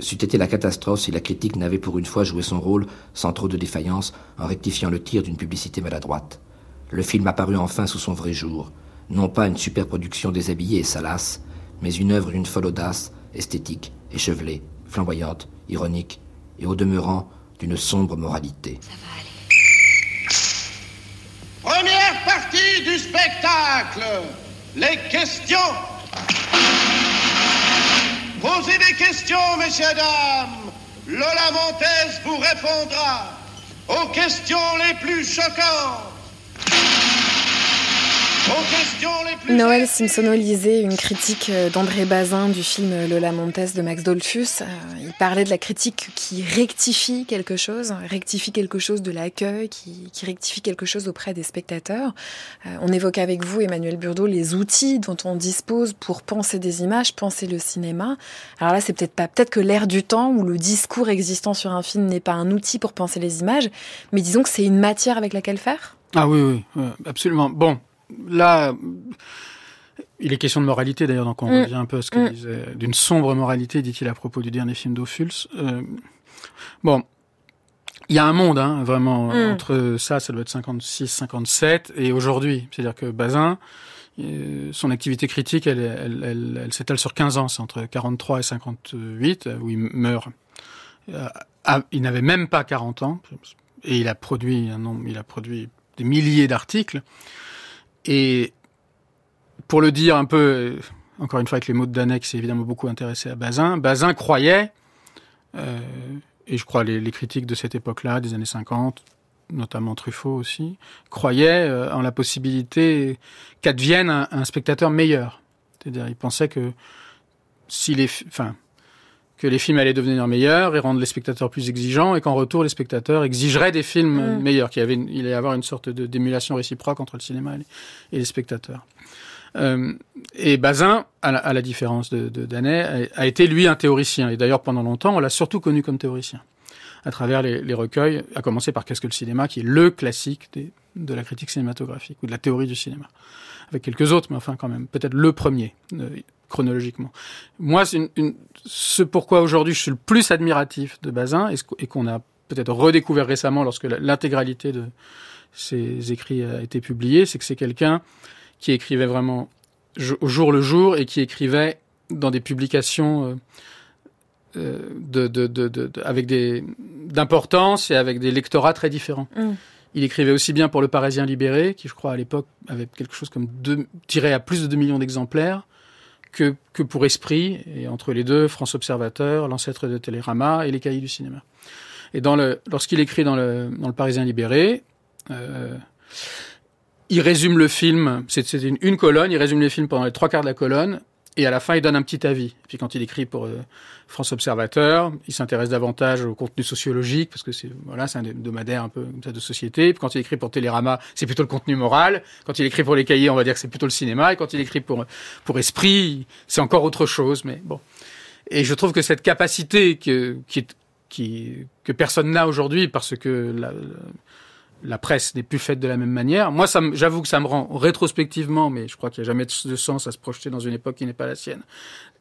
C'eût été la catastrophe si la critique n'avait pour une fois joué son rôle sans trop de défaillance en rectifiant le tir d'une publicité maladroite. Le film apparut enfin sous son vrai jour, non pas une superproduction déshabillée et salace, mais une œuvre d'une folle audace, esthétique, échevelée, flamboyante, ironique, et au demeurant d'une sombre moralité. Du spectacle. Les questions. Posez des questions, messieurs, dames. Lola Montez vous répondra aux questions les plus choquantes. Noël Simpsono lisait une critique euh, d'André Bazin du film Lola Montes de Max Dolphus. Euh, il parlait de la critique qui rectifie quelque chose, rectifie quelque chose de l'accueil, qui, rectifie quelque chose auprès des spectateurs. Euh, on évoque avec vous, Emmanuel Burdeau, les outils dont on dispose pour penser des images, penser le cinéma. Alors là, c'est peut-être pas, peut-être que l'ère du temps où le discours existant sur un film n'est pas un outil pour penser les images, mais disons que c'est une matière avec laquelle faire? Ah oui, oui, absolument. Bon, là, il est question de moralité d'ailleurs, donc on mm. revient un peu à ce qu'il mm. disait, d'une sombre moralité, dit-il à propos du dernier film d'Ophuls. Euh, bon, il y a un monde, hein, vraiment, mm. entre ça, ça doit être 56, 57, et aujourd'hui. C'est-à-dire que Bazin, euh, son activité critique, elle, elle, elle, s'étale sur 15 ans, c'est entre 43 et 58, où il meurt. Euh, il n'avait même pas 40 ans, et il a produit un nombre, il a produit des milliers d'articles. Et pour le dire un peu, encore une fois avec les mots de Danek, c'est évidemment beaucoup intéressé à Bazin. Bazin croyait, euh, et je crois les, critiques de cette époque-là, des années 50, notamment Truffaut aussi, croyait euh, en la possibilité qu'advienne un, un spectateur meilleur. C'est-à-dire, il pensait que si les, enfin, que les films allaient devenir meilleurs et rendre les spectateurs plus exigeants et qu'en retour les spectateurs exigeraient des films mm. meilleurs, qu'il y avait, il allait y avoir une sorte de d'émulation réciproque entre le cinéma et les, spectateurs. Euh, et Bazin, à la, à la différence de, de Danet, a, a, été lui un théoricien. Et d'ailleurs pendant longtemps, on l'a surtout connu comme théoricien à travers les, les, recueils, à commencer par Qu'est-ce que le cinéma, qui est le classique des, de la critique cinématographique ou de la théorie du cinéma, avec quelques autres, mais enfin quand même peut-être le premier. Euh, chronologiquement. Moi, c'est une, une, ce pourquoi aujourd'hui je suis le plus admiratif de Bazin et, qu'on a peut-être redécouvert récemment lorsque l'intégralité de ses écrits a été publiée, c'est que c'est quelqu'un qui écrivait vraiment au jour le jour et qui écrivait dans des publications euh, euh de, de, de, de, avec des d'importance et avec des lectorats très différents. Mm. Il écrivait aussi bien pour le Parisien libéré, qui je crois à l'époque avait quelque chose comme deux, tiré à plus de 2 millions d'exemplaires, que, pour Esprit, et entre les deux, France Observateur, l'ancêtre de Télérama et les cahiers du cinéma. Et lorsqu'il écrit dans le, Parisien libéré, euh, il résume le film, c'est, une, une colonne, il résume le film pendant les trois quarts de la colonne, et à la fin, il donne un petit avis. Puis quand il écrit pour euh, France Observateur, il s'intéresse davantage au contenu sociologique, parce que c'est voilà, c'est un hebdomadaire un peu comme ça de société. Puis quand il écrit pour Télérama, c'est plutôt le contenu moral. Quand il écrit pour les cahiers, on va dire que c'est plutôt le cinéma. Et quand il écrit pour pour Esprit, c'est encore autre chose. Mais bon. Et je trouve que cette capacité que, qui, qui, que personne n'a aujourd'hui, parce que la presse n'est plus faite de la même manière. Moi, j'avoue que ça me rend rétrospectivement, mais je crois qu'il n'y a jamais de sens à se projeter dans une époque qui n'est pas la sienne,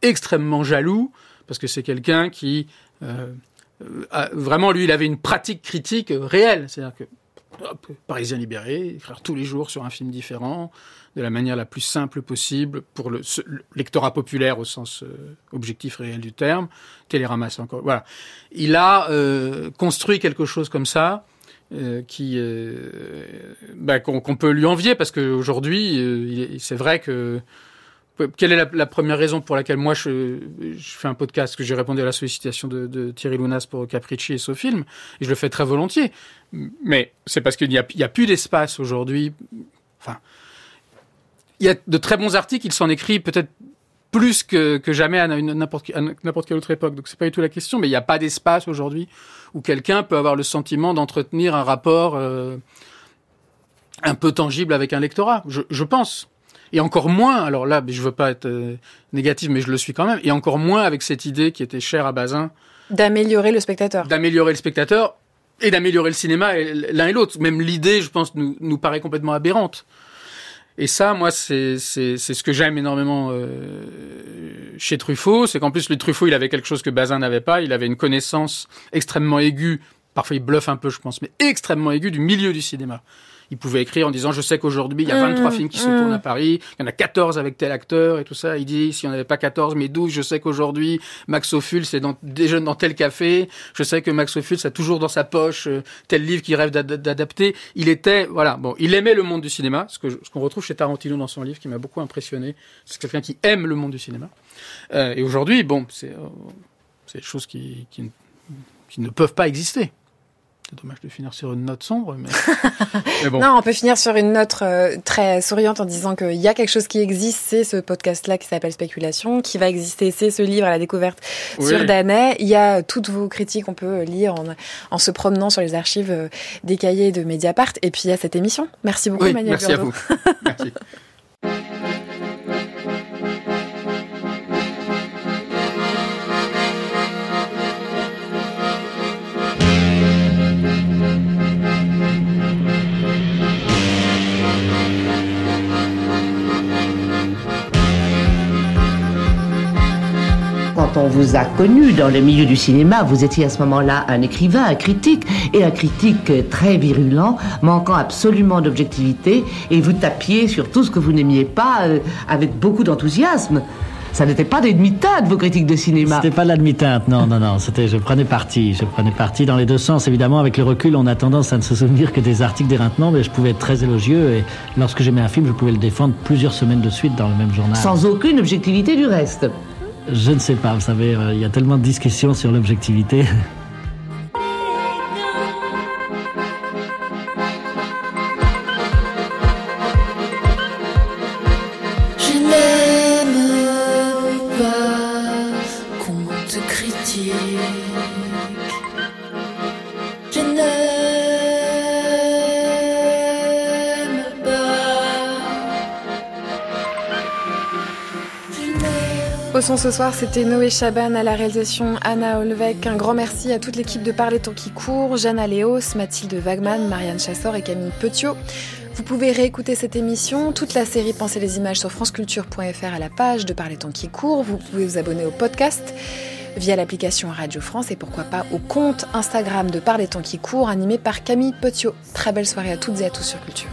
extrêmement jaloux, parce que c'est quelqu'un qui, euh, vraiment, lui, il avait une pratique critique réelle. C'est-à-dire que Parisien libéré, écrire tous les jours sur un film différent, de la manière la plus simple possible pour le, lectorat populaire au sens euh, objectif réel du terme. Télérama, encore voilà. Il a euh, construit quelque chose comme ça. Euh, qui bah, qu'on peut lui envier parce qu'aujourd'hui c'est vrai que quelle est la, première raison pour laquelle moi je, fais un podcast que j'ai répondu à la sollicitation de, Thierry Lunas pour Capricci et Sofilm et je le fais très volontiers. Mais c'est parce qu'il n'y a, a, plus d'espace aujourd'hui. Enfin il y a de très bons articles, il s'en écrit peut-être plus que, que jamais à n'importe quelle autre époque. Donc c'est pas du tout la question, mais il n'y a pas d'espace aujourd'hui où quelqu'un peut avoir le sentiment d'entretenir un rapport euh, un peu tangible avec un lectorat. Je, je, pense. Et encore moins, alors là, je veux pas être euh, négatif, mais je le suis quand même, et encore moins avec cette idée qui était chère à Bazin. D'améliorer le spectateur. D'améliorer le spectateur et d'améliorer le cinéma, l'un et l'autre. Même l'idée, je pense, nous, nous paraît complètement aberrante. Et ça, moi, c'est ce que j'aime énormément euh, chez Truffaut, c'est qu'en plus, le Truffaut, il avait quelque chose que Bazin n'avait pas, il avait une connaissance extrêmement aiguë, parfois il bluffe un peu, je pense, mais extrêmement aiguë du milieu du cinéma il pouvait écrire en disant je sais qu'aujourd'hui il y a 23 mmh, films qui se tournent mmh. à Paris, il y en a 14 avec tel acteur et tout ça. Il dit si on avait pas 14 mais 12, je sais qu'aujourd'hui Max Ophuls c'est dans déjeune dans tel café. Je sais que Max Ophuls a toujours dans sa poche euh, tel livre qu'il rêve d'adapter. Il était voilà bon, il aimait le monde du cinéma, ce que ce qu'on retrouve chez Tarantino dans son livre qui m'a beaucoup impressionné. C'est quelqu'un qui aime le monde du cinéma. Euh, et aujourd'hui bon c'est euh, c'est des choses qui, qui qui ne peuvent pas exister. C'est dommage de finir sur une note sombre, mais, bon. Non, on peut finir sur une note euh, très souriante en disant qu'il y a quelque chose qui existe, c'est ce podcast-là qui s'appelle Spéculation, qui va exister, c'est ce livre à la découverte sur Danet. Il y a toutes vos critiques, on peut lire en, en se promenant sur les archives euh, des cahiers de Mediapart. Et puis il y a cette émission. Merci beaucoup, oui, Manuel Merci à vous. merci. vous a connu dans le milieu du cinéma, vous étiez à ce moment-là un écrivain, un critique, et un critique très virulent, manquant absolument d'objectivité, et vous tapiez sur tout ce que vous n'aimiez pas euh, avec beaucoup d'enthousiasme. Ça n'était pas des demi-teintes, vos critiques de cinéma. C'était pas de la demi-teinte, non, non, non. C'était, je prenais parti. Je prenais parti dans les deux sens. Évidemment, avec le recul, on a tendance à ne se souvenir que des articles d'éreintement, mais je pouvais être très élogieux et lorsque j'aimais un film, je pouvais le défendre plusieurs semaines de suite dans le même journal. Sans aucune objectivité du reste. Je ne sais pas, vous savez, euh, il y a tellement de discussions sur l'objectivité. ce soir, c'était Noé Chaban à la réalisation, Anna Olvec. Un grand merci à toute l'équipe de Parler Temps qui court, Jeanne Aléos, Mathilde Wagman, Marianne Chassor et Camille Petiot. Vous pouvez réécouter cette émission, toute la série Pensez les images sur franceculture.fr à la page de Parler Temps qui court. Vous pouvez vous abonner au podcast via l'application Radio France et pourquoi pas au compte Instagram de Parler Temps qui court animé par Camille Petiot. Très belle soirée à toutes et à tous sur Culture.